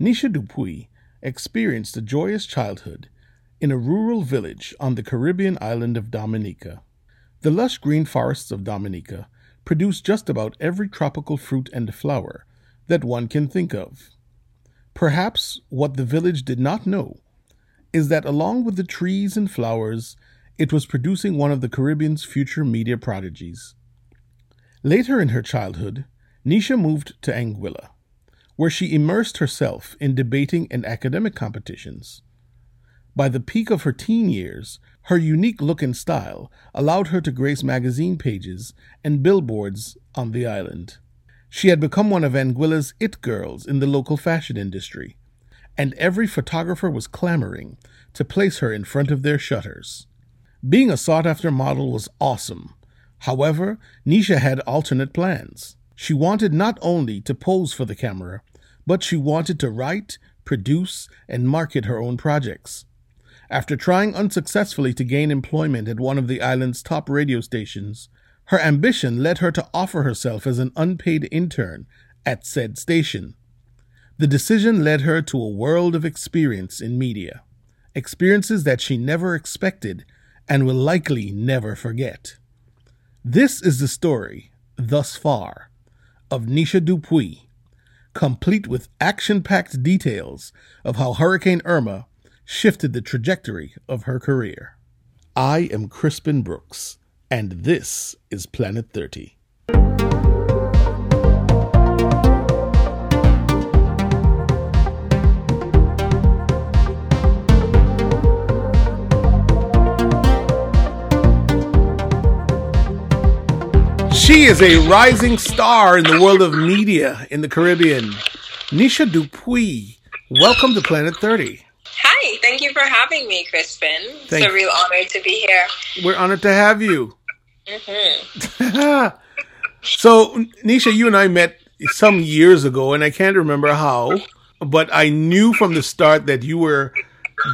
Nisha Dupuy experienced a joyous childhood in a rural village on the Caribbean island of Dominica. The lush green forests of Dominica produce just about every tropical fruit and flower that one can think of. Perhaps what the village did not know is that along with the trees and flowers, it was producing one of the Caribbean's future media prodigies. Later in her childhood, Nisha moved to Anguilla, where she immersed herself in debating and academic competitions. By the peak of her teen years, her unique look and style allowed her to grace magazine pages and billboards on the island. She had become one of Anguilla's it girls in the local fashion industry, and every photographer was clamoring to place her in front of their shutters. Being a sought after model was awesome. However, Nisha had alternate plans. She wanted not only to pose for the camera, but she wanted to write, produce, and market her own projects. After trying unsuccessfully to gain employment at one of the island's top radio stations, her ambition led her to offer herself as an unpaid intern at said station. The decision led her to a world of experience in media, experiences that she never expected and will likely never forget. This is the story, thus far, of Nisha Dupuy, complete with action packed details of how Hurricane Irma shifted the trajectory of her career. I am Crispin Brooks, and this is Planet 30. She is a rising star in the world of media in the Caribbean. Nisha Dupuy, welcome to Planet 30. Hi, thank you for having me, Crispin. Thank it's a real honor to be here. We're honored to have you. hmm so, Nisha, you and I met some years ago, and I can't remember how, but I knew from the start that you were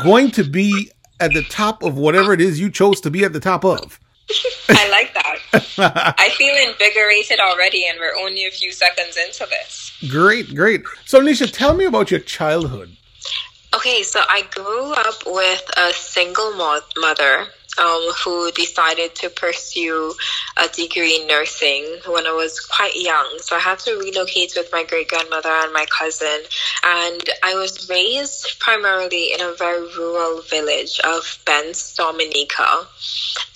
going to be at the top of whatever it is you chose to be at the top of. I like that. I feel invigorated already, and we're only a few seconds into this. Great, great. So, Nisha, tell me about your childhood. Okay, so I grew up with a single mo- mother um, who decided to pursue a degree in nursing when I was quite young. So I had to relocate with my great grandmother and my cousin. And I was raised primarily in a very rural village of Bense, Dominica.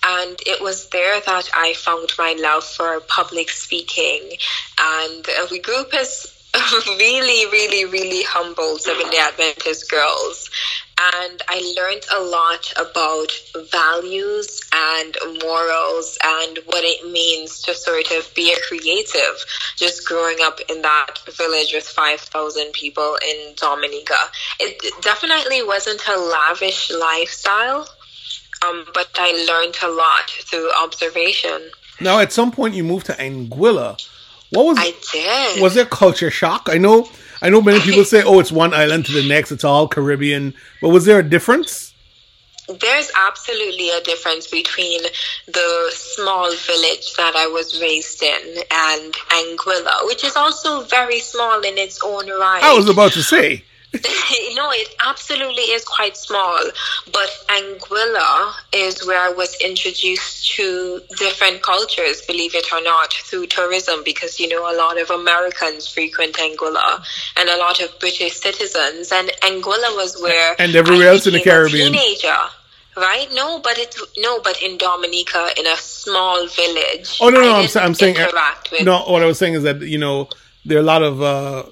And it was there that I found my love for public speaking. And uh, we grew up as really, really, really humble Seventh day Adventist girls. And I learned a lot about values and morals and what it means to sort of be a creative, just growing up in that village with 5,000 people in Dominica. It definitely wasn't a lavish lifestyle, um, but I learned a lot through observation. Now, at some point, you moved to Anguilla. What was I did. was there culture shock? I know, I know. Many people say, "Oh, it's one island to the next; it's all Caribbean." But was there a difference? There's absolutely a difference between the small village that I was raised in and Anguilla, which is also very small in its own right. I was about to say. no, it absolutely is quite small. But Anguilla is where I was introduced to different cultures, believe it or not, through tourism because, you know, a lot of Americans frequent Anguilla and a lot of British citizens. And Anguilla was where. And everywhere I else in the Caribbean. Teenager. Right? No, but it's no, but in Dominica, in a small village. Oh no, no, I'm, I'm saying with no. What I was saying is that you know there are a lot of uh,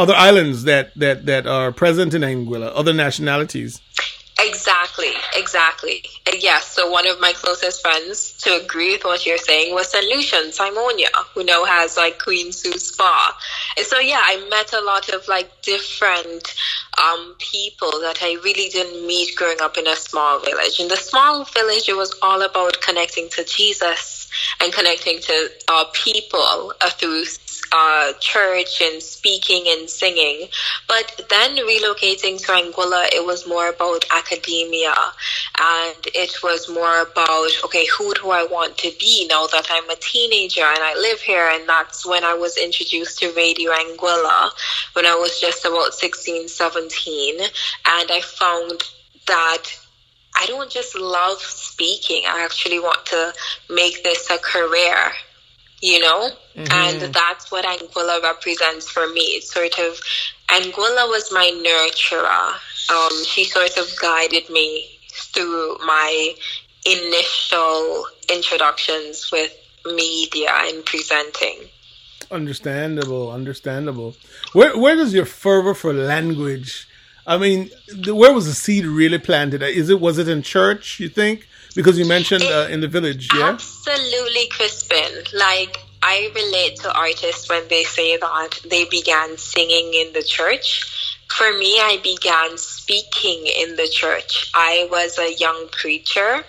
other islands that that that are present in Anguilla, other nationalities. Exactly, exactly. Yes, so one of my closest friends to agree with what you're saying was St. Lucian, Simonia, who now has like Queen Sue Spa. And so yeah, I met a lot of like different um, people that I really didn't meet growing up in a small village. In the small village, it was all about connecting to Jesus and connecting to uh, people uh, through uh, church and speaking and singing. But then relocating to Anguilla, it was more about academia and it was more about, okay, who do I want to be now that I'm a teenager and I live here? And that's when I was introduced to Radio Anguilla when I was just about 16, 17. And I found that I don't just love speaking. I actually want to make this a career, you know? Mm-hmm. And that's what Anguilla represents for me. It's sort of, Anguilla was my nurturer. Um, she sort of guided me through my initial introductions with media and presenting. Understandable, understandable. Where where does your fervor for language I mean, where was the seed really planted? Is it was it in church? You think? Because you mentioned uh, in the village, yeah. Absolutely, Crispin. Like I relate to artists when they say that they began singing in the church. For me, I began speaking in the church. I was a young preacher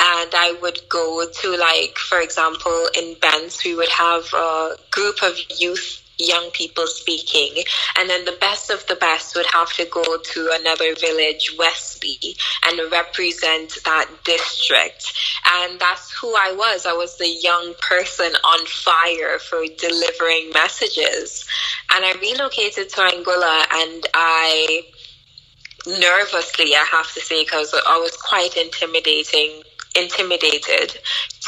and I would go to like, for example, in Bense, we would have a group of youth young people speaking. And then the best of the best would have to go to another village, Wesley, and represent that district. And that's who I was. I was the young person on fire for delivering messages. And I relocated to Anguilla and I nervously, I have to say, because I was quite intimidating intimidated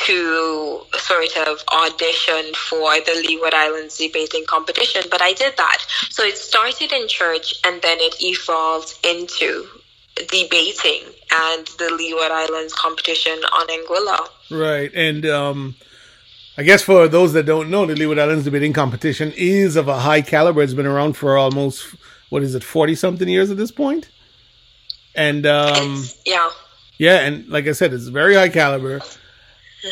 to sort of audition for the Leeward Islands debating competition, but I did that. So it started in church and then it evolved into debating and the Leeward Islands competition on Anguilla. Right. And um, I guess for those that don't know, the Leeward Islands debating competition is of a high caliber. It's been around for almost, what is it, 40 something years at this point? And um, yeah yeah, and like I said, it's very high caliber,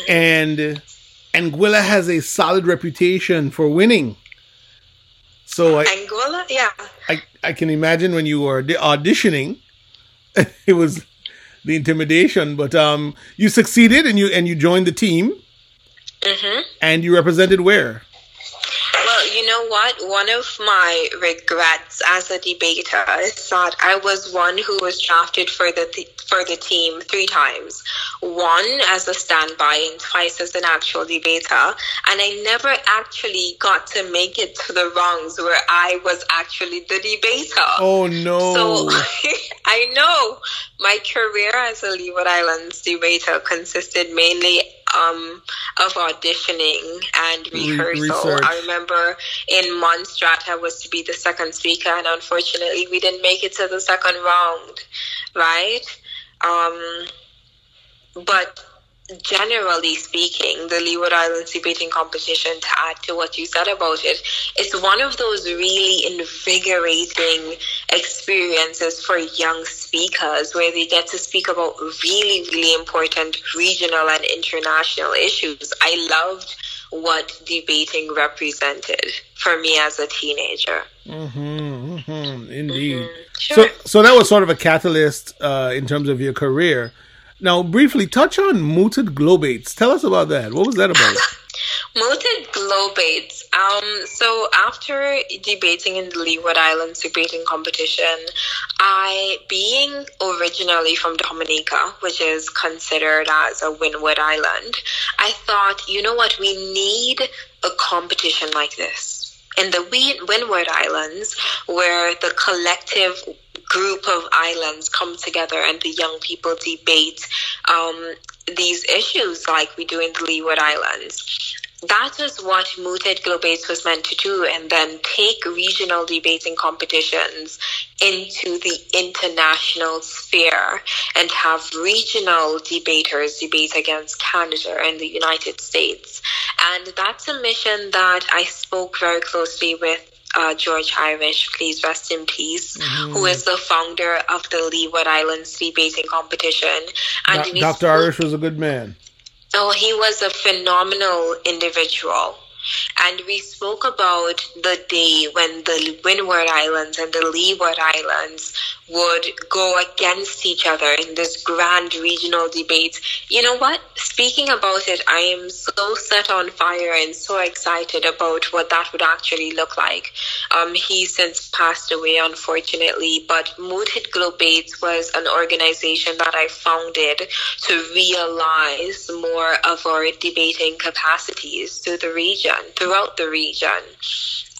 and Anguilla has a solid reputation for winning. So I, Anguilla, yeah, I I can imagine when you were auditioning, it was the intimidation, but um, you succeeded and you and you joined the team, mm-hmm. and you represented where? You know what? One of my regrets as a debater is that I was one who was drafted for the th- for the team three times. One as a standby and twice as an actual debater. And I never actually got to make it to the rounds where I was actually the debater. Oh no. So I know my career as a Leeward Islands debater consisted mainly um, of auditioning and rehearsal. Research. I remember in Montserrat I was to be the second speaker, and unfortunately we didn't make it to the second round, right? Um, but generally speaking, the Leeward Islands debating competition, to add to what you said about it, it's one of those really invigorating experiences for young speakers where they get to speak about really, really important regional and international issues. I loved what debating represented for me as a teenager. Mm-hmm, mm-hmm, indeed. Mm-hmm. Sure. So, so that was sort of a catalyst uh, in terms of your career. Now, briefly touch on mooted globates. Tell us about that. What was that about? mooted globates. Um, so after debating in the Leeward Islands debating competition, I, being originally from Dominica, which is considered as a windward island, I thought, you know what, we need a competition like this in the Windward Islands, where the collective group of islands come together and the young people debate um, these issues like we do in the Leeward Islands. That is what Mooted Globates was meant to do, and then take regional debating competitions into the international sphere and have regional debaters debate against Canada and the United States. And that's a mission that I spoke very closely with uh, George Irish, please rest in peace, mm-hmm. who is the founder of the Leeward Islands debating competition. And Do- Dr. Irish was a good man. Oh, he was a phenomenal individual. And we spoke about the day when the Windward Islands and the Leeward Islands would go against each other in this grand regional debate. You know what? Speaking about it, I am so set on fire and so excited about what that would actually look like. Um, he since passed away, unfortunately, but Mooted Globates was an organization that I founded to realize more of our debating capacities through the region, throughout the region.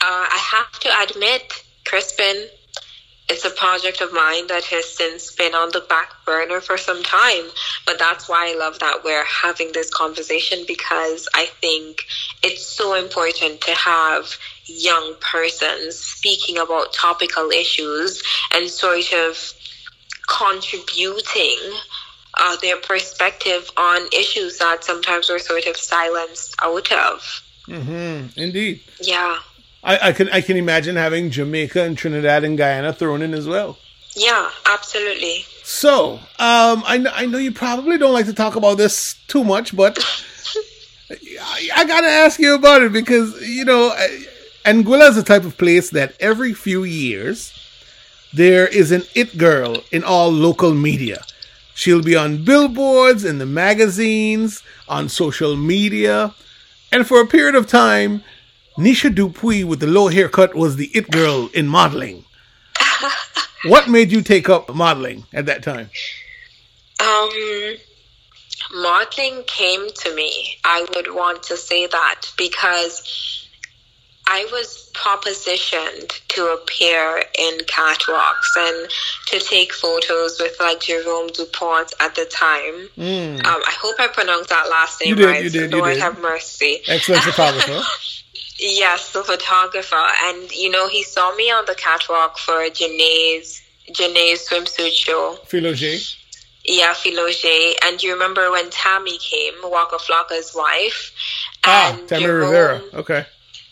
Uh, I have to admit, Crispin, it's a project of mine that has since been on the back burner for some time. But that's why I love that we're having this conversation because I think it's so important to have young persons speaking about topical issues and sort of contributing uh, their perspective on issues that sometimes we're sort of silenced out of. Mm-hmm. Indeed. Yeah. I, I can I can imagine having Jamaica and Trinidad and Guyana thrown in as well. Yeah, absolutely. So, um, I, I know you probably don't like to talk about this too much, but I, I gotta ask you about it because, you know, Anguilla is the type of place that every few years there is an it girl in all local media. She'll be on billboards, in the magazines, on social media, and for a period of time, Nisha Dupuy with the low haircut was the it girl in modeling. what made you take up modeling at that time? Um, modeling came to me. I would want to say that because I was propositioned to appear in catwalks and to take photos with like Jerome Dupont at the time. Mm. Um, I hope I pronounced that last name you did, right. You did, you Lord did. have mercy. Excellent photographer. Yes, the photographer. And, you know, he saw me on the catwalk for Janae's, Janae's swimsuit show. Philoge. Yeah, Philoge. And you remember when Tammy came, Waka Flocka's wife? Ah, Tammy Jerome, Rivera. Okay.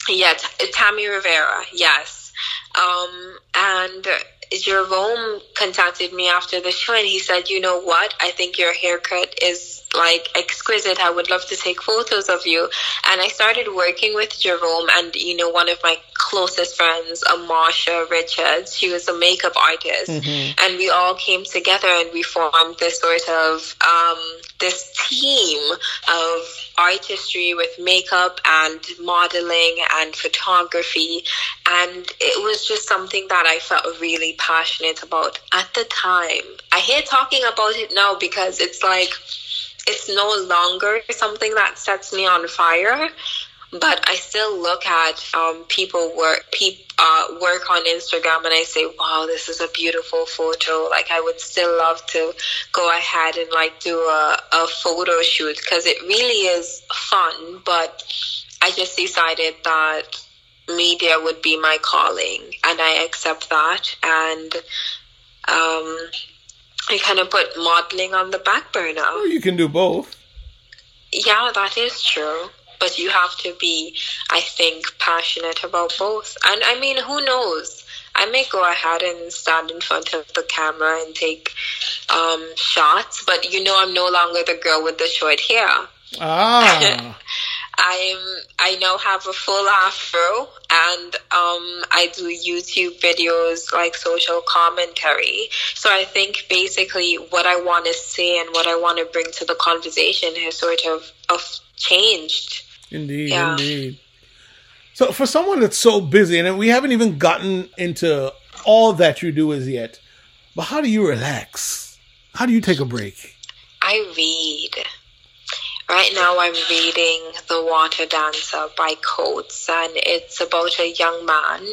Yeah, T- Tammy Rivera, yes. Um, and Jerome contacted me after the show and he said, you know what? I think your haircut is like exquisite. I would love to take photos of you. And I started working with Jerome and, you know, one of my closest friends, Amarsha Richards, she was a makeup artist. Mm-hmm. And we all came together and we formed this sort of, um, this team of artistry with makeup and modeling and photography. And it was just something that I felt really passionate about at the time. I hate talking about it now because it's like, it's no longer something that sets me on fire but I still look at um, people work uh, work on Instagram and I say, wow, this is a beautiful photo. Like I would still love to go ahead and like do a, a photo shoot because it really is fun. But I just decided that media would be my calling and I accept that. And um, I kind of put modeling on the back burner. Well, you can do both. Yeah, that is true. But you have to be, I think, passionate about both. And I mean, who knows? I may go ahead and stand in front of the camera and take um, shots, but you know, I'm no longer the girl with the short hair. Ah. I'm I now have a full afro and um, I do YouTube videos like social commentary. So I think basically what I want to say and what I want to bring to the conversation has sort of, of changed. Indeed, yeah. indeed. So for someone that's so busy, and we haven't even gotten into all that you do as yet, but how do you relax? How do you take a break? I read. Right now, I'm reading The Water Dancer by Coates, and it's about a young man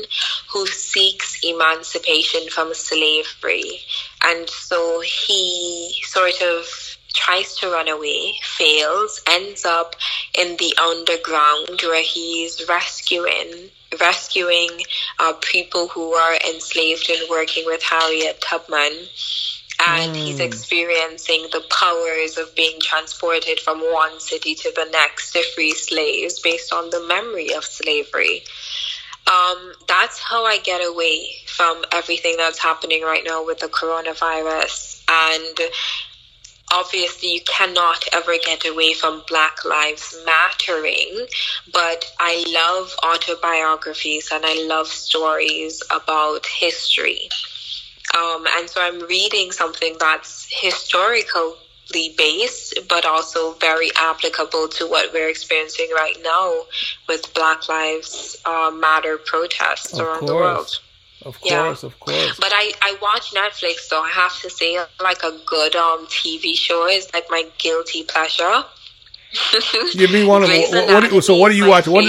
who seeks emancipation from slavery. And so he sort of tries to run away, fails, ends up in the underground where he's rescuing rescuing uh, people who are enslaved and working with Harriet Tubman and mm. he's experiencing the powers of being transported from one city to the next to free slaves based on the memory of slavery. Um, that's how I get away from everything that's happening right now with the coronavirus. And obviously you cannot ever get away from Black Lives Mattering, but I love autobiographies and I love stories about history. Um, and so I'm reading something that's historical based, but also very applicable to what we're experiencing right now with Black Lives uh, Matter protests Of around the course. world. Of Yeah. course, of course. But I, I watch Netflix, so I have to say, like a good um TV show is like my guilty pleasure. Give me one of what, what, so what are you watching? What,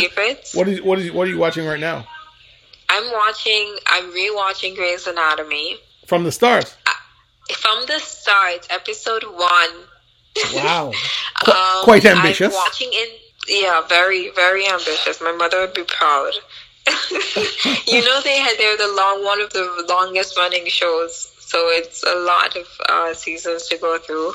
what is what is what are you watching right now? I'm watching, I'm rewatching Grey's Anatomy. From the start. From the start, episode one, Wow. Um, quite ambitious. I'm watching in, yeah, very, very ambitious. My mother would be proud. you know, they had they're the long one of the longest running shows, so it's a lot of uh, seasons to go through.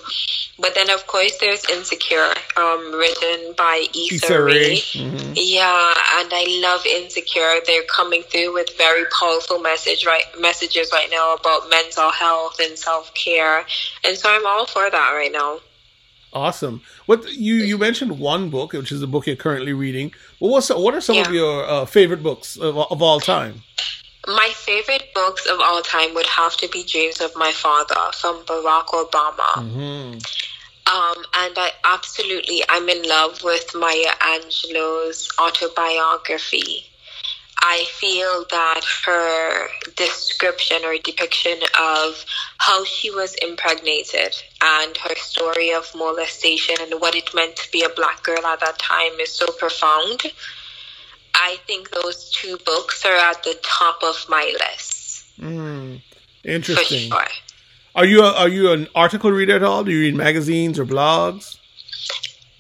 But then, of course, there's Insecure, um, written by Issa, Rae. Mhm. Yeah, and I love Insecure. They're coming through with very powerful message right messages right now about mental health and self care, and so I'm all for that right now. Awesome. What you you mentioned one book, which is the book you're currently reading. Well, what's what are some of your uh, favorite books of, of all time? My favorite books of all time would have to be Dreams of My Father from Barack Obama. hmm Um, and I absolutely, I'm in love with Maya Angelou's autobiography. I feel that her description or depiction of how she was impregnated and her story of molestation and what it meant to be a black girl at that time is so profound. I think those two books are at the top of my list Mm. for Interesting. sure. Are you a, are you an article reader at all? Do you read magazines or blogs?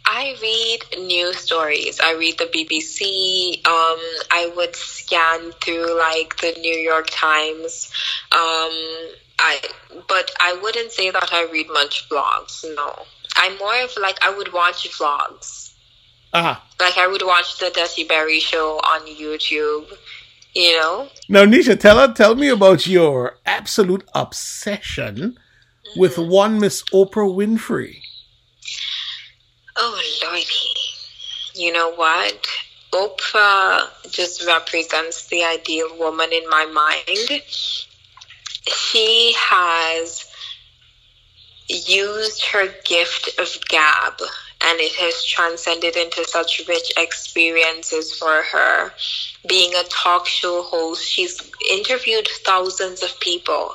I read news stories. I read the BBC. Um, I would scan through like the New York Times. Um, I, but I wouldn't say that I read much blogs. No, I'm more of like I would watch vlogs. Ah. Like I would watch the Desi Berry show on YouTube. You know, Now, Nisha, tell her tell me about your absolute obsession with Mm-hmm. one Miss Oprah Winfrey. Oh, Lordy. You know what? Oprah just represents the ideal woman in my mind. She has used her gift of gab and it has transcended into such rich experiences for her. Being a talk show host, she's interviewed thousands of people.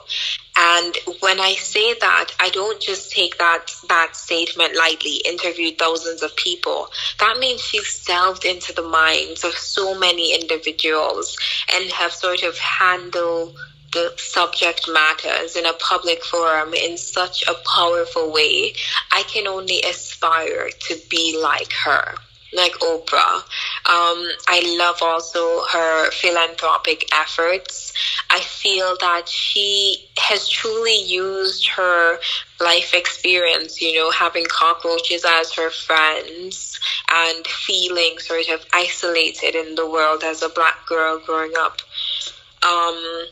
And when I say that, I don't just take that that statement lightly. Interviewed thousands of people. That means she's delved into the minds of so many individuals and have sort of handled the subject matters in a public forum in such a powerful way. I can only aspire to be like her like Oprah. Um, I love also her philanthropic efforts. I feel that she has truly used her life experience, you know, having cockroaches as her friends and feeling sort of isolated in the world as a black girl growing up. Um,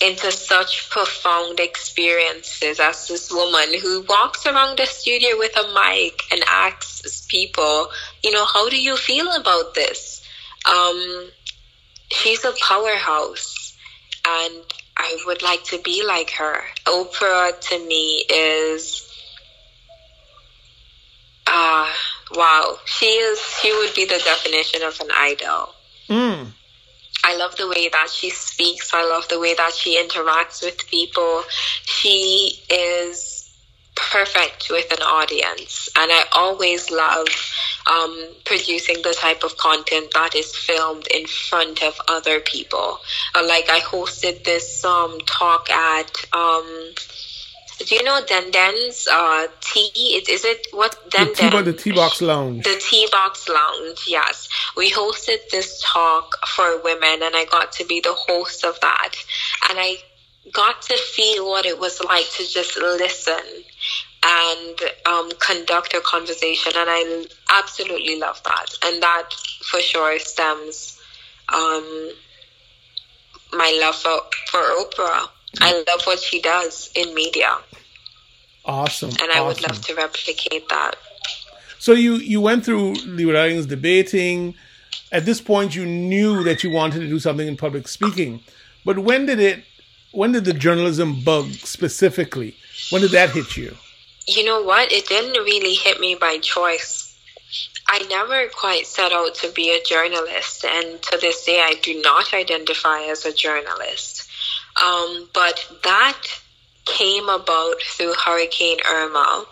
into such profound experiences as this woman who walks around the studio with a mic and asks people, you know, how do you feel about this? Um, she's a powerhouse, and I would like to be like her. Oprah to me is, uh, wow. She is. She would be the definition of an idol. Mm. I love the way that she speaks. I love the way that she interacts with people. She is perfect with an audience. And I always love um, producing the type of content that is filmed in front of other people. Uh, like I hosted this um, talk at. Um, do you know Den Den's uh, tea? Is, is it what Den The T Den? the T Box Lounge. The Tea Box Lounge, yes. We hosted this talk for women, and I got to be the host of that. And I got to feel what it was like to just listen and um, conduct a conversation. And I absolutely love that. And that for sure stems um, my love for, for Oprah. I love what she does in media. Awesome. And I awesome. would love to replicate that. So you you went through Leeward Islands debating. At this point, you knew that you wanted to do something in public speaking. But when did it? When did the journalism bug specifically? When did that hit you? You know what? It didn't really hit me by choice. I never quite set out to be a journalist, and to this day, I do not identify as a journalist. Um, but that came about through Hurricane Irma.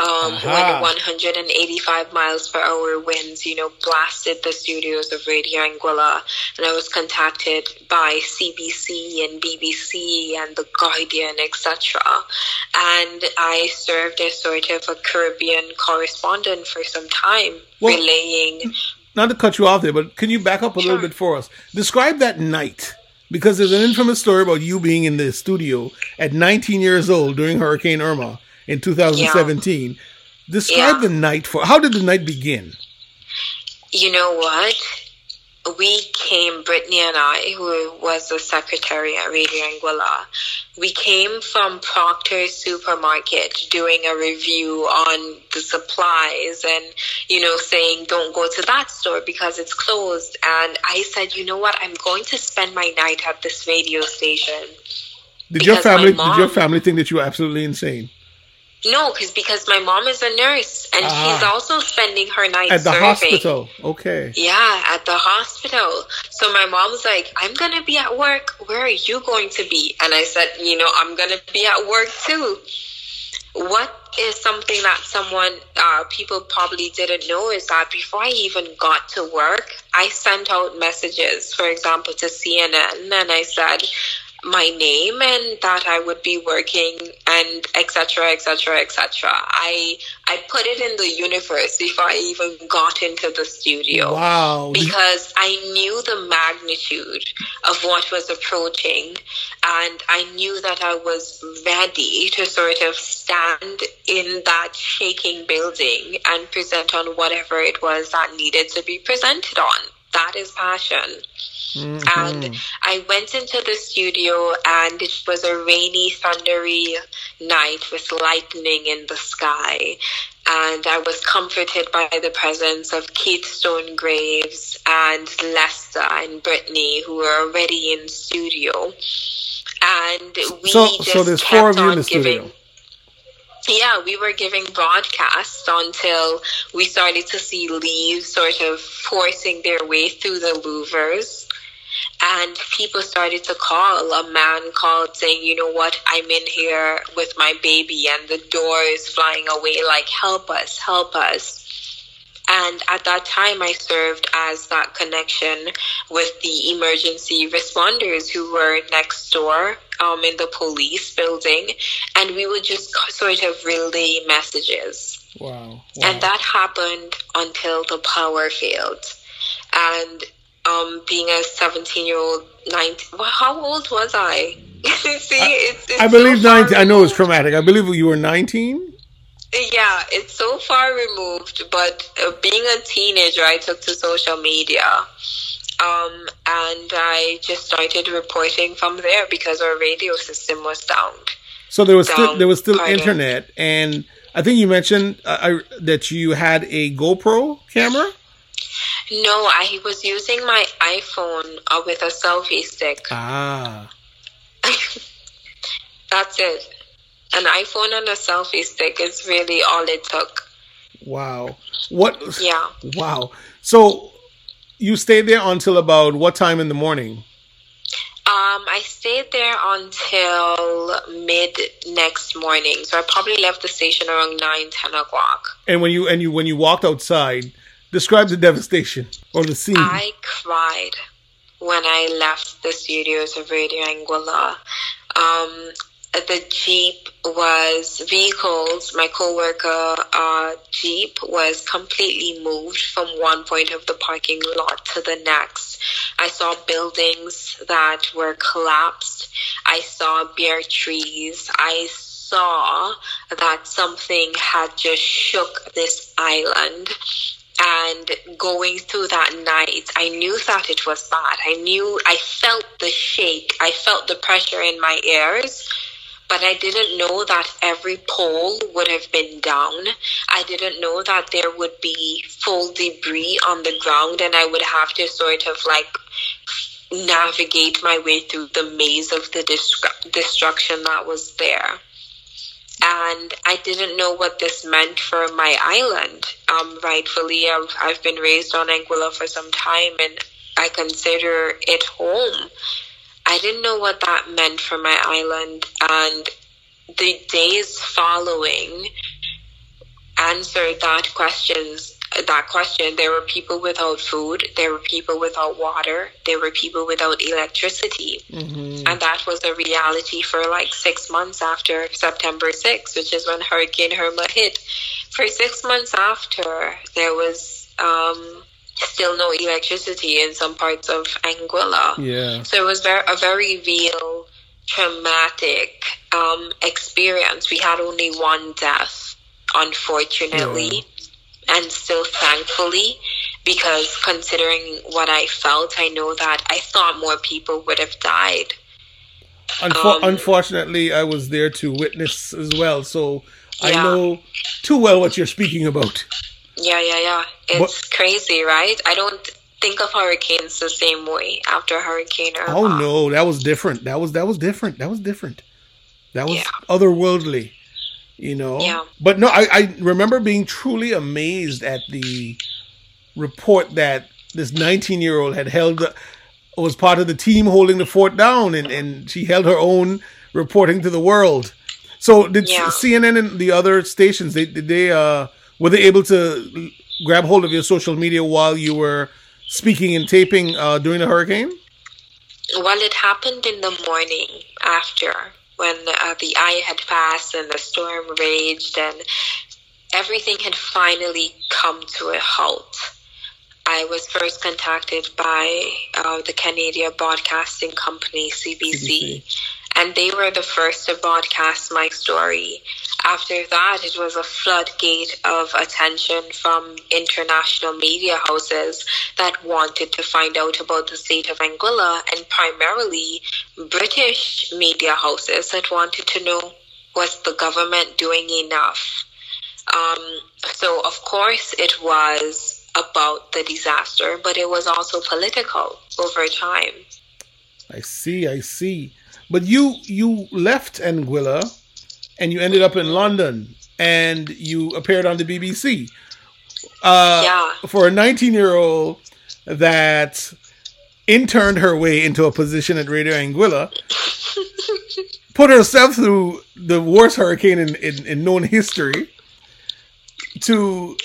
Um, Aha. when 185 miles per hour winds, you know, blasted the studios of Radio Anguilla, and I was contacted by CBC and BBC and The Guardian, etc. And I served as sort of a Caribbean correspondent for some time, Well- relaying. Not to cut you off there, but can you back up a little bit for us? Describe that night. Because there's an infamous story about you being in the studio at 19 years old during Hurricane Irma in 2017. Describe Yeah. the night for. How did the night begin? You know what? We came, Brittany and I, who was the secretary at Radio Anguilla, we came from Proctor's supermarket doing a review on the supplies and, you know, saying, don't go to that store because it's closed. And I said, you know what? I'm going to spend my night at this radio station. Did your family? Did your family think that you were absolutely insane No, because because my mom is a nurse and Ah. she's also spending her night at the serving. hospital? Okay. Yeah, at the hospital. So my mom's like, I'm going to be at work. Where are you going to be? And I said, you know, I'm going to be at work too. What is something that someone, uh, people probably didn't know is that before I even got to work, I sent out messages, for example, to CNN, and I said, my name and that I would be working and etc etc etc. I I put it in the universe before I even got into the studio Wow. Because I knew the magnitude of what was approaching and I knew that I was ready to sort of stand in that shaking building and present on whatever it was that needed to be presented on. That is passion. Mhm. And I went into the studio, and it was a rainy, thundery night with lightning in the sky. And I was comforted by the presence of Keith Stone Graves and Lester and Brittany, who were already in studio. And we So- just so there's kept four of you in the studio. giving. Yeah, we were giving broadcasts until we started to see leaves sort of forcing their way through the louvers. And people started to call. A man called saying, You know what? I'm in here with my baby, and the door is flying away. Like, help us, help us. And at that time, I served as that connection with the emergency responders who were next door um, in the police building. And we would just sort of relay messages. wow. wow. And that happened until the power failed. And um, being a 17 year old, 19, well, how old was I? See, it's, it's I believe so far 19. I know it's traumatic. I believe you were 19. Yeah, it's so far removed, but uh, being a teenager, I took to social media. Um, and I just started reporting from there because our radio system was down. So there was still there was still internet, and I think you mentioned uh, I, that you had a GoPro camera. No, I was using my iPhone uh, with a selfie stick. Ah, That's it. An iPhone and a selfie stick is really all it took. wow. What? Yeah. Wow. So you stayed there until about what time in the morning? Um, I stayed there until mid next morning. So I probably left the station around 9, 10 o'clock. And when you and you when you walked outside, describe the devastation or the scene. I cried when I left the studios of Radio Anguilla. Um, the Jeep was vehicles, my coworker uh, Jeep was completely moved from one point of the parking lot to the next. I saw buildings that were collapsed. I saw bare trees. I saw that something had just shook this island and going through that night, I knew that it was bad. I knew, I felt the shake. I felt the pressure in my ears. but I didn't know that every pole would have been down. I didn't know that there would be full debris on the ground and I would have to sort of like navigate my way through the maze of the destru- destruction that was there. Didn't know what this meant for my island. Um, rightfully, I've, I've been raised on Anguilla for some time and I consider it home. I didn't know what that meant for my island. And the days following answered that questions that question there were people without food there were people without water there were people without electricity mm-hmm. and that was a reality for like six months after september 6th which is when hurricane irma hit for six months after there was um, still no electricity in some parts of Anguilla. Yeah. So it was very, a very real traumatic um, experience. We had only one death, unfortunately, yeah. And still thankfully, because considering what I felt, I know that I thought more people would have died. Unfor- um, unfortunately, I was there to witness as well, so I know too well what you're speaking about. Yeah, yeah, yeah. It's crazy, right? I don't think of hurricanes the same way after Hurricane Irma. Oh no, that was different. That was that was different. That was different. That was yeah. otherworldly. You know. Yeah. But no, I, I remember being truly amazed at the report that this 19 year old had held was part of the team holding the fort down, and and she held her own reporting to the world. So did yeah. CNN and the other stations they did they uh were they able to grab hold of your social media while you were speaking and taping uh, during the hurricane? Well, it happened in the morning after when uh, the eye had passed and the storm raged and everything had finally come to a halt. I was first contacted by uh, the Canadian Broadcasting Company, CBC, CBC, and they were the first to broadcast my story. After that, it was a floodgate of attention from international media houses that wanted to find out about the state of Anguilla, and primarily British media houses that wanted to know was the government doing enough. Um, so, of course, it was about the disaster, but it was also political over time. I see, I see. But you you left Anguilla and you ended up in London and you appeared on the BBC. Uh, yeah. For a 19 year old that interned her way into a position at Radio Anguilla, put herself through the worst hurricane in, in, in known history to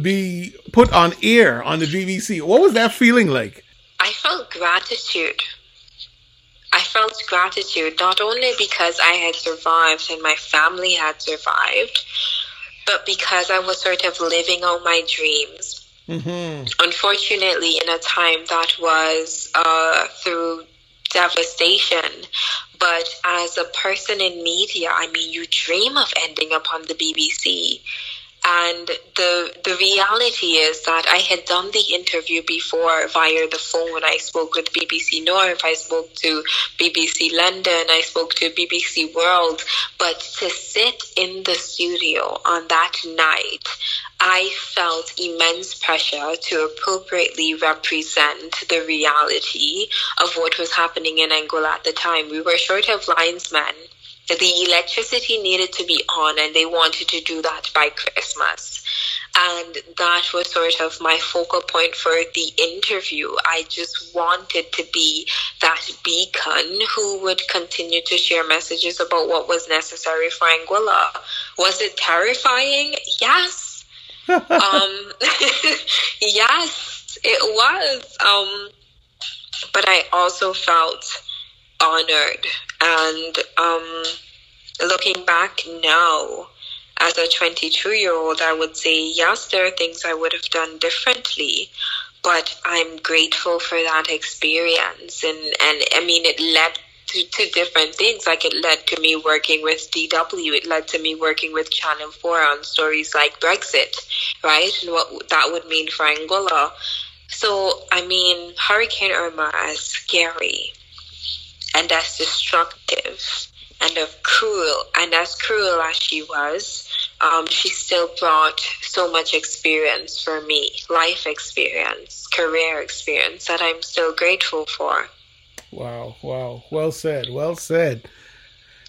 be put on air on the BBC. What was that feeling like? I felt gratitude felt gratitude not only because I had survived and my family had survived, but because I was sort of living out my dreams. Mm-hmm. Unfortunately, in a time that was uh, through devastation. But as a person in media, I mean, you dream of ending up on the BBC. And the the reality is that I had done the interview before via the phone. I spoke with BBC North, I spoke to BBC London, I spoke to BBC World. But to sit in the studio on that night, I felt immense pressure to appropriately represent the reality of what was happening in Anguilla at the time. We were short of linesmen the electricity needed to be on and they wanted to do that by Christmas. And that was sort of my focal point for the interview. I just wanted to be that beacon who would continue to share messages about what was necessary for Anguilla. Was it terrifying? Yes. um, yes, it was. Um, but I also felt honored. And um, looking back now, as a 22 year old, I would say, yes, there are things I would have done differently. But I'm grateful for that experience. And, and I mean, it led to, to, different things. Like it led to me working with DW. It led to me working with Channel 4 on stories like Brexit, right? And what that would mean for Anguilla. So, I mean, Hurricane Irma is scary and as destructive and of cruel. And as cruel as she was, um, she still brought so much experience for me life experience, career experience that I'm still grateful for. Wow, wow. Well said, well said.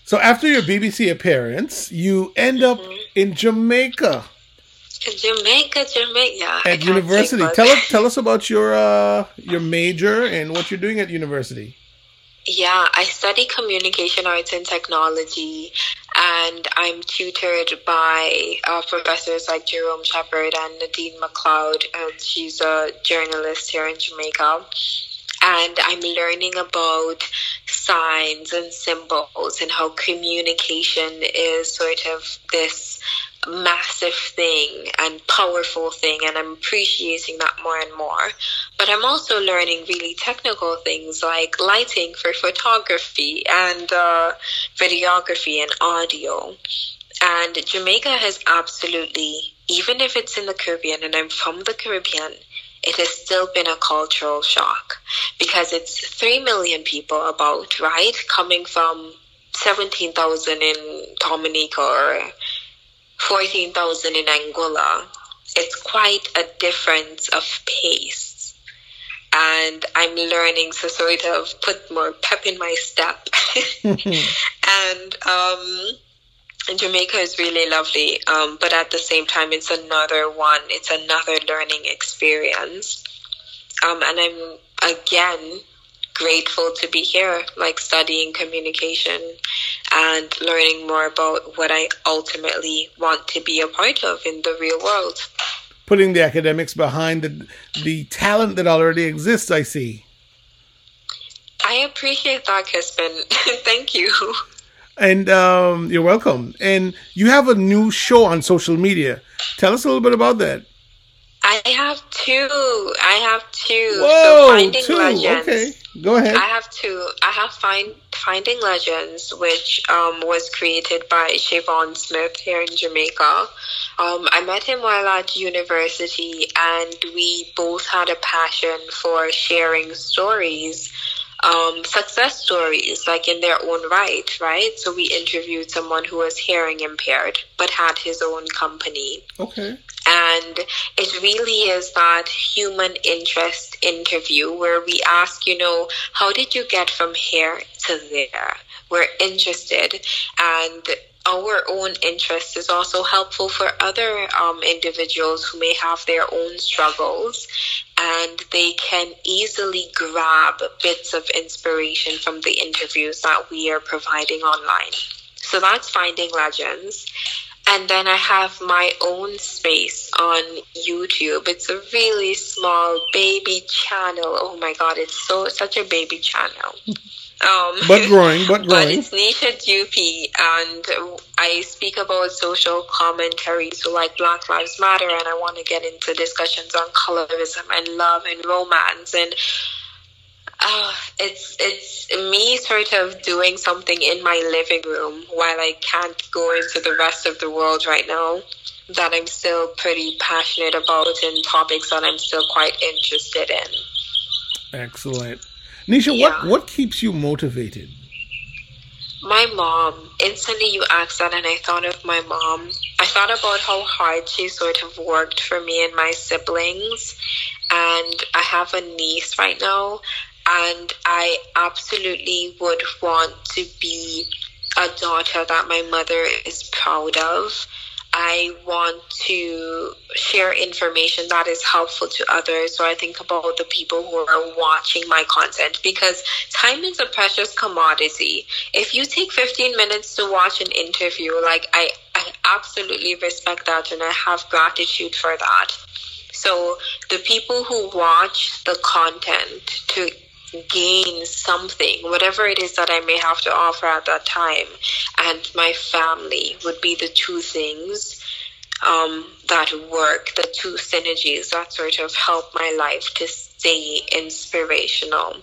So after your BBC appearance, you end up mm-hmm. in Jamaica. Jamaica, Jamaica. At university. Tell us tell us about your uh, your major and what you're doing at university. Yeah, I study communication arts and technology, and I'm tutored by uh, professors like Jerome Shepard and Nadine McLeod, and she's a journalist here in Jamaica. And I'm learning about signs and symbols and how communication is sort of this massive thing and powerful thing and I'm appreciating that more and more. But I'm also learning really technical things like lighting for photography and uh, videography and audio. And Jamaica has absolutely, even if it's in the Caribbean and I'm from the Caribbean, it has still been a cultural shock because it's 3 million people about, right? Coming from 17,000 in Dominica or 14,000 in Anguilla, it's quite a difference of pace. And I'm learning to sort of put more pep in my step. and um, Jamaica is really lovely, um, but at the same time, it's another one, it's another learning experience. Um, and I'm again grateful to be here, like studying communication and learning more about what I ultimately want to be a part of in the real world. Putting the academics behind the, the talent that already exists, I see. I appreciate that, Crispin. Thank you. And um, you're welcome. And you have a new show on social media. Tell us a little bit about that. I have two. I have two. Whoa, so Finding two. Legends. Okay, go ahead. I have two. I have Find Finding Legends, which um, was created by Siobhan Smith here in Jamaica. Um, I met him while at university, and we both had a passion for sharing stories um, success stories, like in their own right, right? So we interviewed someone who was hearing impaired but had his own company. Okay. And it really is that human interest interview where we ask, you know, how did you get from here to there? We're interested. And our own interest is also helpful for other um, individuals who may have their own struggles and they can easily grab bits of inspiration from the interviews that we are providing online. So that's Finding Legends. And then I have my own space on YouTube. It's a really small baby channel. Oh my god, it's so such a baby channel. Um, but growing, but growing. But it's Nisha Dupuis, and I speak about social commentary, so like Black Lives Matter, and I want to get into discussions on colorism and love and romance, and uh, it's it's me sort of doing something in my living room while I can't go into the rest of the world right now. That I'm still pretty passionate about and topics that I'm still quite interested in. Excellent. Nisha, yeah. what, what keeps you motivated? My mom. Instantly, you asked that, and I thought of my mom. I thought about how hard she sort of worked for me and my siblings. And I have a niece right now, and I absolutely would want to be a daughter that my mother is proud of. I want to share information that is helpful to others. So I think about the people who are watching my content because time is a precious commodity. If you take 15 minutes to watch an interview, like I, I absolutely respect that and I have gratitude for that. So the people who watch the content to gain something, whatever it is that I may have to offer at that time, and my family would be the two things um, that work, the two synergies that sort of help my life to stay inspirational.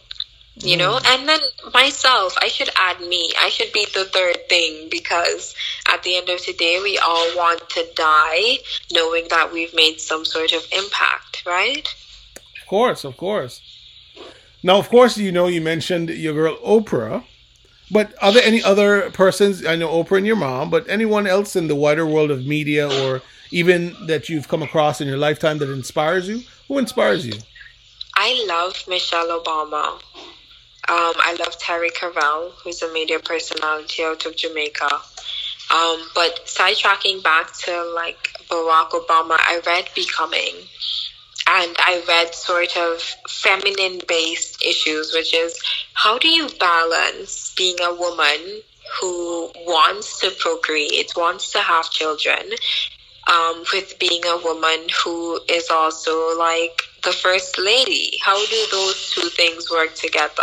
You mm. know, and then myself, I should add me. I should be the third thing because at the end of the day, we all want to die knowing that we've made some sort of impact, right? Of course, of course. Now, of course, you know, you mentioned your girl Oprah. But are there any other persons? I know Oprah and your mom, but anyone else in the wider world of media or even that you've come across in your lifetime that inspires you? Who inspires you? I love Michelle Obama. Um, I love Terri-Karelle, who's a media personality out of Jamaica. Um, but sidetracking back to like Barack Obama, I read Becoming and I read sort of feminine based issues, which is how do you balance being a woman who wants to procreate, wants to have children, um, with being a woman who is also like the first lady? How do those two things work together?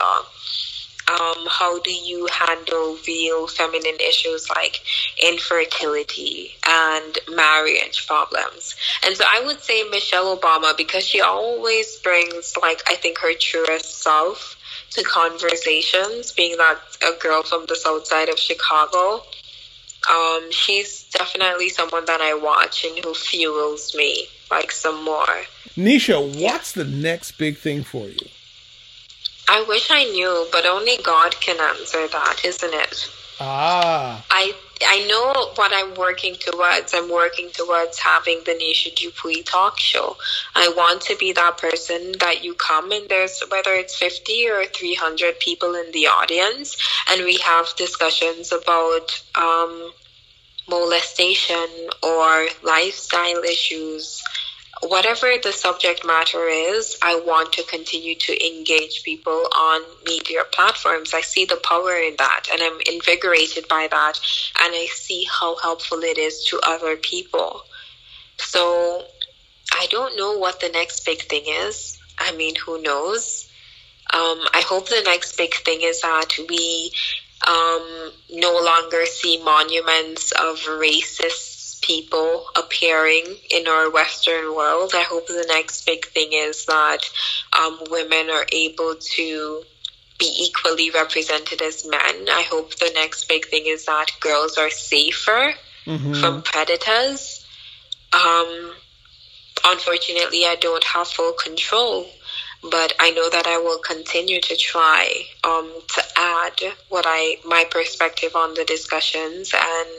Um, how do you handle real feminine issues like infertility and marriage problems? And so I would say Michelle Obama because she always brings, like, I think her truest self to conversations, being that a girl from the south side of Chicago. Um, she's definitely someone that I watch and who fuels me like some more. Nisha, what's the next big thing for you? I wish I knew, but only God can answer that, isn't it? Ah. I I know what I'm working towards. I'm working towards having the Nisha Dupuis talk show. I want to be that person that you come and there's whether it's 50 or 300 people in the audience, and we have discussions about um, molestation or lifestyle issues whatever the subject matter is, I want to continue to engage people on media platforms. I see the power in that and I'm invigorated by that and I see how helpful it is to other people. So I don't know what the next big thing is. I mean, who knows? Um, I hope the next big thing is that we um, no longer see monuments of racist people appearing in our Western world. I hope the next big thing is that um, women are able to be equally represented as men. I hope the next big thing is that girls are safer mm-hmm. from predators. Um, unfortunately, I don't have full control, but I know that I will continue to try um, to add what I my perspective on the discussions and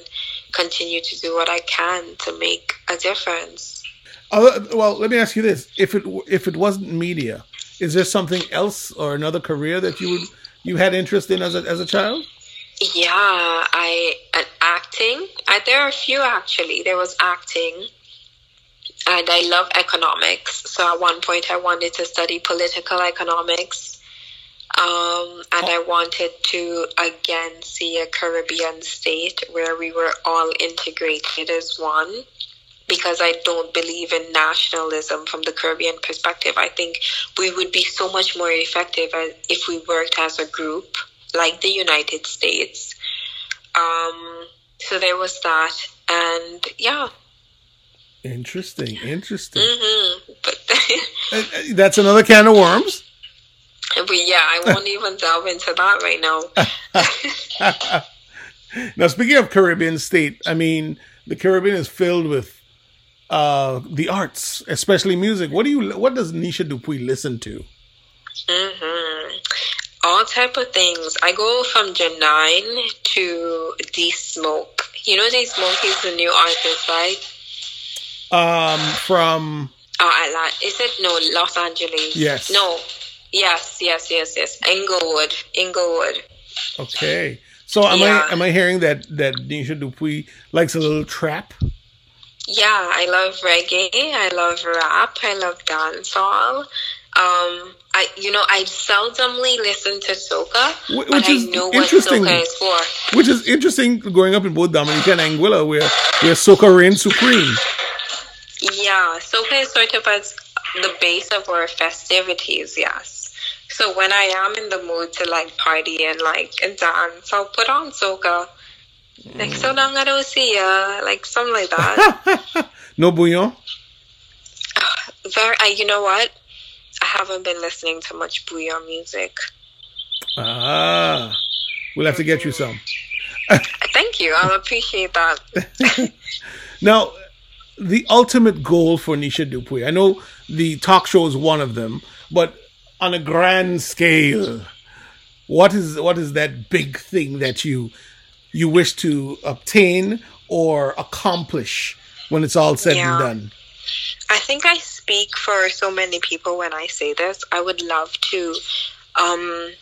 continue to do what I can to make a difference. Uh, well, let me ask you this: if it if it wasn't media, is there something else or another career that you would you had interest in as a as a child? Yeah, I acting. I, there are a few actually. There was acting, and I love economics. So at one point, I wanted to study political economics. Um, and I wanted to again see a Caribbean state where we were all integrated as one because I don't believe in nationalism from the Caribbean perspective. I think we would be so much more effective if we worked as a group, like the United States. Um, so there was that, and yeah. Interesting, interesting. Mm-hmm. But uh, uh, That's another can of worms. But yeah, I won't even delve into that right now. now, speaking of Caribbean state, I mean, the Caribbean is filled with uh, the arts, especially music. What do you? What does Nisha Dupuis listen to? Mm-hmm. All type of things. I go from Janine to D Smoke. You know, D Smoke is the new artist, right? Um, from. Oh, Atlanta. Is it no Los Angeles? Yes. No, Yes, yes, yes, yes. Inglewood, Inglewood. Okay. So am yeah. I am I hearing that that Nisha Dupuis likes a little trap? Yeah, I love reggae. I love rap. I love dancehall. Um, I you know I seldomly listen to soca, which but is I know what soca is for. Which is interesting. Growing up in both Dominica and Anguilla, where where soca reigns supreme. Yeah, soca is sort of as the base of our festivities. Yes. So when I am in the mood to like party and like and dance, I'll put on soca. Like so long I don't see ya, like something like that. no bouyon. Very. Uh, you know what? I haven't been listening to much bouyon music. Ah, we'll have to get you some. Thank you. I'll appreciate that. now, the ultimate goal for Nisha Dupuis. I know the talk show is one of them, but on a grand scale, What is what is that big thing that you you wish to obtain or accomplish when it's all said yeah. and done? I think I speak for so many people when I say this. I would love to um,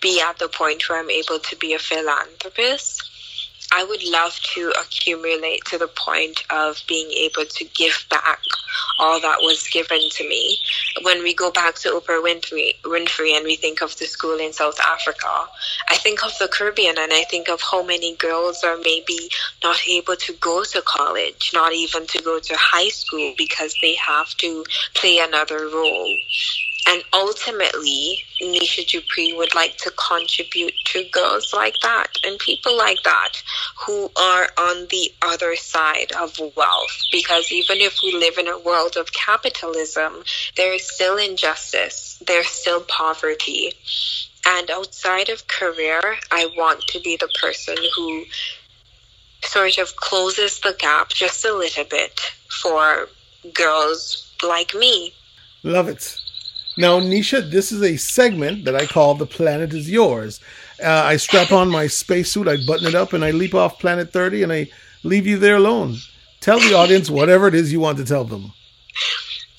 be at the point where I'm able to be a philanthropist I would love to accumulate to the point of being able to give back all that was given to me. When we go back to Oprah Winfrey, Winfrey and we think of the school in South Africa, I think of the Caribbean and I think of how many girls are maybe not able to go to college, not even to go to high school because they have to play another role. And ultimately, Nisha Dupree would like to contribute to girls like that and people like that who are on the other side of wealth. Because even if we live in a world of capitalism, there is still injustice, there's still poverty. And outside of career, I want to be the person who sort of closes the gap just a little bit for girls like me. Love it. Now, Nisha, this is a segment that I call The Planet is Yours. Uh, I strap on my spacesuit, I button it up, and I leap off Planet 30 and I leave you there alone. Tell the audience whatever it is you want to tell them.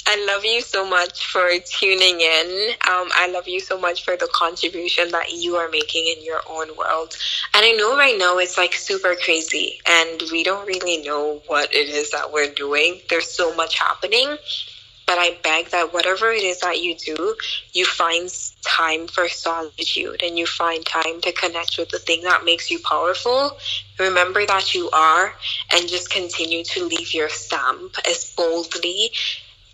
I love you so much for tuning in. Um, I love you so much for the contribution that you are making in your own world. And I know right now it's like super crazy and we don't really know what it is that we're doing. There's so much happening. But I beg that whatever it is that you do, you find time for solitude and you find time to connect with the thing that makes you powerful. Remember that you are and just continue to leave your stamp as boldly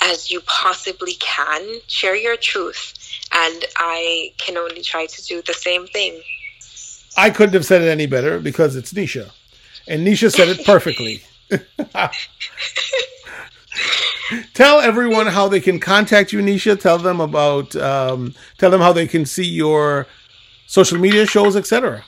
as you possibly can. Share your truth. And I can only try to do the same thing. I couldn't have said it any better because it's Nisha. And Nisha said it perfectly. tell everyone how they can contact you, Nisha. Tell them about, um, tell them how they can see your social media shows, etc.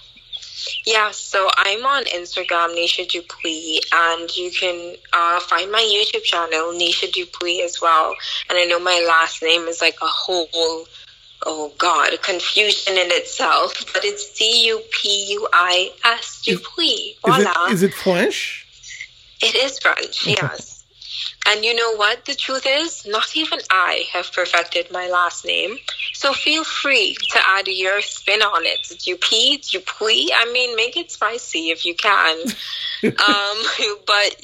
Yeah, so I'm on Instagram, Nisha Dupuis, and you can uh, find my YouTube channel, Nisha Dupuis, as well. And I know my last name is like a whole, oh God, confusion in itself, but it's D U P U I S Dupuis. Voila. Is it, is it French? It is French, yes. And you know what? The truth is, not even I have perfected my last name. So feel free to add your spin on it. Dupuis, Dupuis. I mean, make it spicy if you can. um, but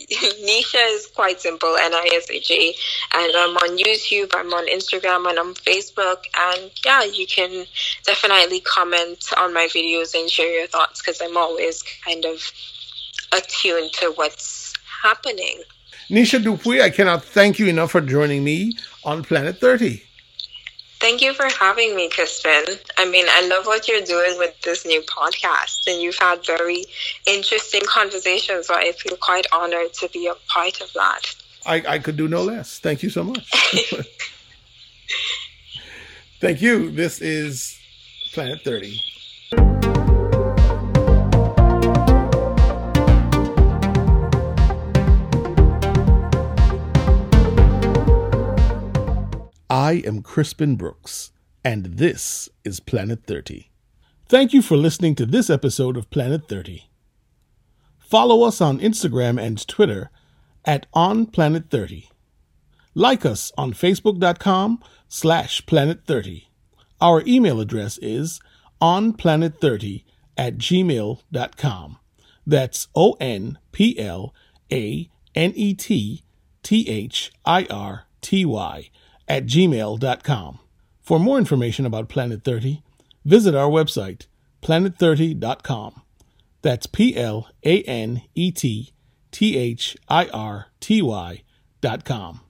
Nisha is quite simple, N-I-S-H-A. And I'm on YouTube, I'm on Instagram, and I'm on Facebook. And yeah, you can definitely comment on my videos and share your thoughts because I'm always kind of attuned to what's happening. Nisha Dupuis, I cannot thank you enough for joining me on Planet 30. Thank you for having me, Crispin. I mean, I love what you're doing with this new podcast, and you've had very interesting conversations. So I feel quite honored to be a part of that. I, I could do no less. Thank you so much. Thank you. This is Planet 30. I am Crispin Brooks, and this is Planet 30. Thank you for listening to this episode of Planet 30. Follow us on Instagram and Twitter at On Planet 30. Like us on Facebook.com slash Planet 30. Our email address is onplanet30 at gmail.com. That's O N P L A N E T T H I R T Y at gmail.com. For more information about Planet 30, visit our website, planet30.com. That's P L A N E T T H I R T Y dot com.